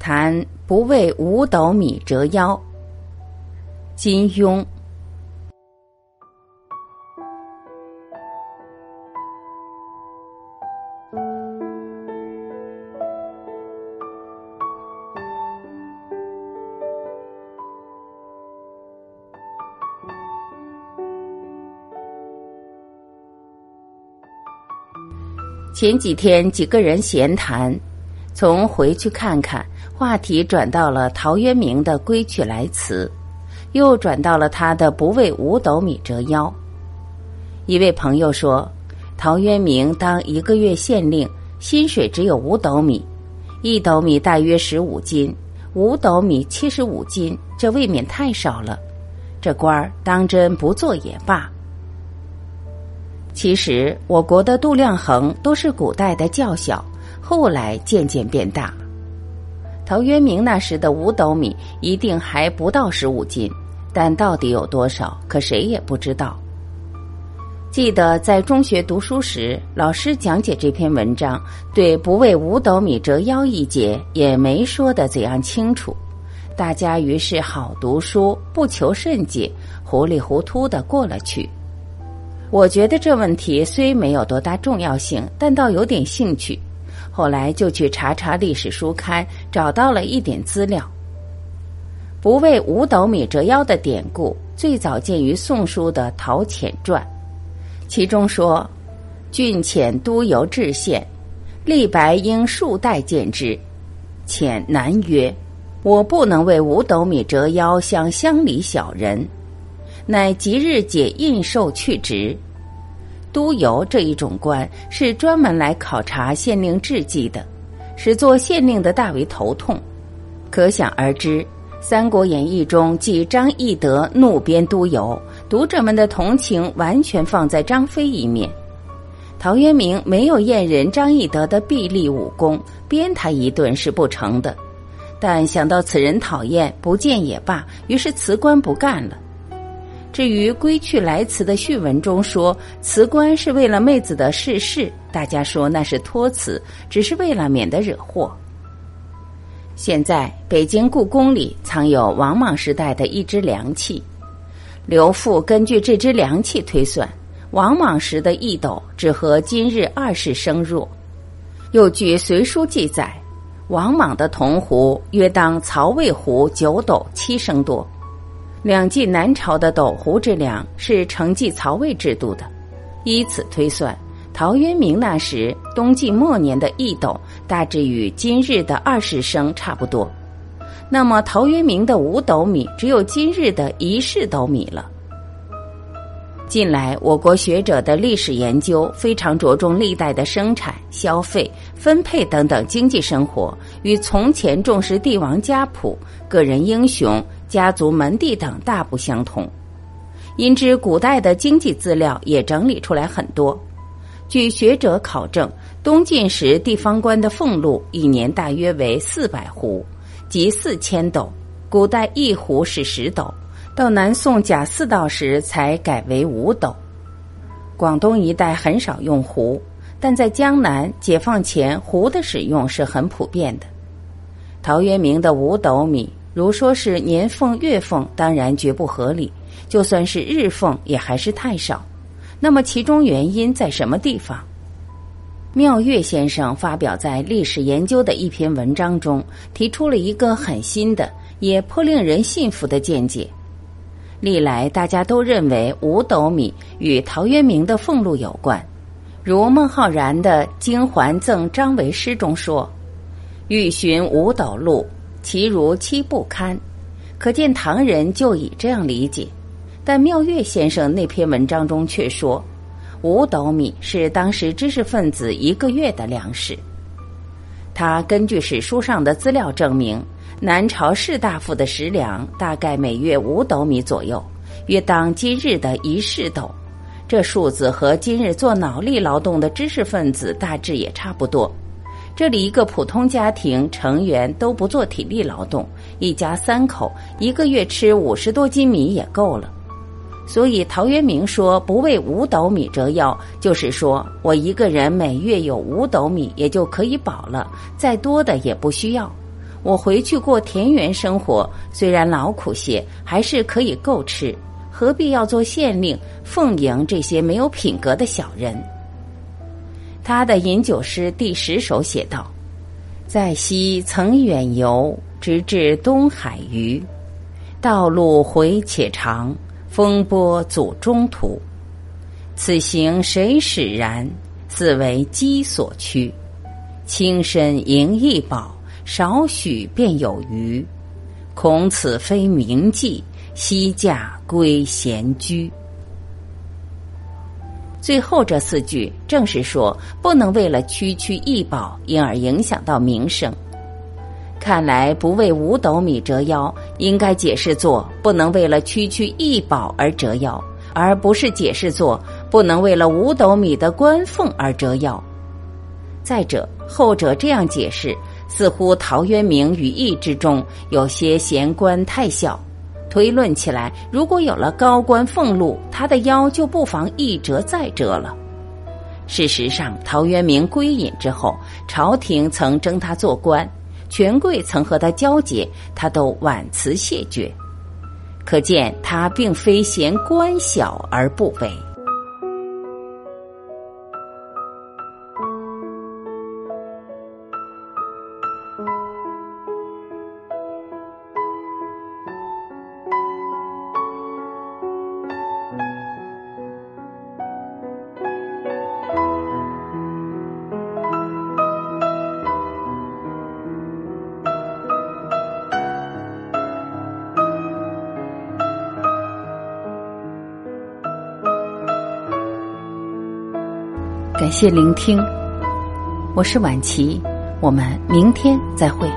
谈不为五斗米折腰。金庸。前几天几个人闲谈，从回去看看话题转到了陶渊明的《归去来辞》，又转到了他的“不为五斗米折腰”。一位朋友说，陶渊明当一个月县令，薪水只有五斗米，一斗米大约十五斤，五斗米七十五斤，这未免太少了。这官儿当真不做也罢。其实，我国的度量衡都是古代的较小，后来渐渐变大。陶渊明那时的五斗米一定还不到十五斤，但到底有多少，可谁也不知道。记得在中学读书时，老师讲解这篇文章，对“不为五斗米折腰”一节也没说的怎样清楚，大家于是好读书，不求甚解，糊里糊涂的过了去。我觉得这问题虽没有多大重要性，但倒有点兴趣。后来就去查查历史书刊，找到了一点资料。不为五斗米折腰的典故，最早见于《宋书》的《陶潜传》，其中说：“郡遣督邮至县，立白应数代见之。遣南曰：‘我不能为五斗米折腰，向乡里小人。’”乃即日解印绶去职，督邮这一种官是专门来考察县令治绩的，使做县令的大为头痛。可想而知，《三国演义》中记张翼德怒鞭督邮，读者们的同情完全放在张飞一面。陶渊明没有验人张翼德的臂力武功，鞭他一顿是不成的。但想到此人讨厌，不见也罢，于是辞官不干了。至于《归去来辞》的序文中说辞官是为了妹子的逝世，大家说那是托辞，只是为了免得惹祸。现在北京故宫里藏有王莽时代的一支凉器，刘复根据这支凉器推算，王莽时的一斗只和今日二世生弱。又据《隋书》记载，王莽的铜壶约当曹魏壶九斗七升多。两晋南朝的斗壶之量是承继曹魏制度的，依此推算，陶渊明那时东晋末年的一斗大致与今日的二十升差不多。那么陶渊明的五斗米只有今日的一世斗米了。近来我国学者的历史研究非常着重历代的生产、消费、分配等等经济生活，与从前重视帝王家谱、个人英雄。家族门第等大不相同，因之古代的经济资料也整理出来很多。据学者考证，东晋时地方官的俸禄一年大约为四百斛，即四千斗。古代一斛是十斗，到南宋贾似道时才改为五斗。广东一带很少用斛，但在江南解放前，斛的使用是很普遍的。陶渊明的五斗米。如说是年俸、月俸，当然绝不合理；就算是日俸，也还是太少。那么其中原因在什么地方？妙月先生发表在《历史研究》的一篇文章中，提出了一个很新的、也颇令人信服的见解。历来大家都认为五斗米与陶渊明的俸禄有关，如孟浩然的《京环赠张维诗》中说：“欲寻五斗禄。”其如七不堪，可见唐人就已这样理解。但妙月先生那篇文章中却说，五斗米是当时知识分子一个月的粮食。他根据史书上的资料证明，南朝士大夫的食粮大概每月五斗米左右，约当今日的一世斗。这数字和今日做脑力劳动的知识分子大致也差不多。这里一个普通家庭成员都不做体力劳动，一家三口一个月吃五十多斤米也够了。所以陶渊明说“不为五斗米折腰”，就是说我一个人每月有五斗米也就可以饱了，再多的也不需要。我回去过田园生活，虽然劳苦些，还是可以够吃，何必要做县令，奉迎这些没有品格的小人？他的饮酒诗第十首写道：“在西曾远游，直至东海隅。道路回且长，风波阻中途。此行谁使然？似为鸡所驱。轻身迎一宝。”少许便有余，恐此非名妓，西驾归闲居。最后这四句正是说，不能为了区区一宝，因而影响到名声。看来不为五斗米折腰，应该解释作不能为了区区一宝而折腰，而不是解释作不能为了五斗米的官俸而折腰。再者，后者这样解释。似乎陶渊明语意之中有些嫌官太小，推论起来，如果有了高官俸禄，他的腰就不妨一折再折了。事实上，陶渊明归隐之后，朝廷曾征他做官，权贵曾和他交结，他都婉辞谢绝，可见他并非嫌官小而不为。感谢聆听，我是晚琪，我们明天再会。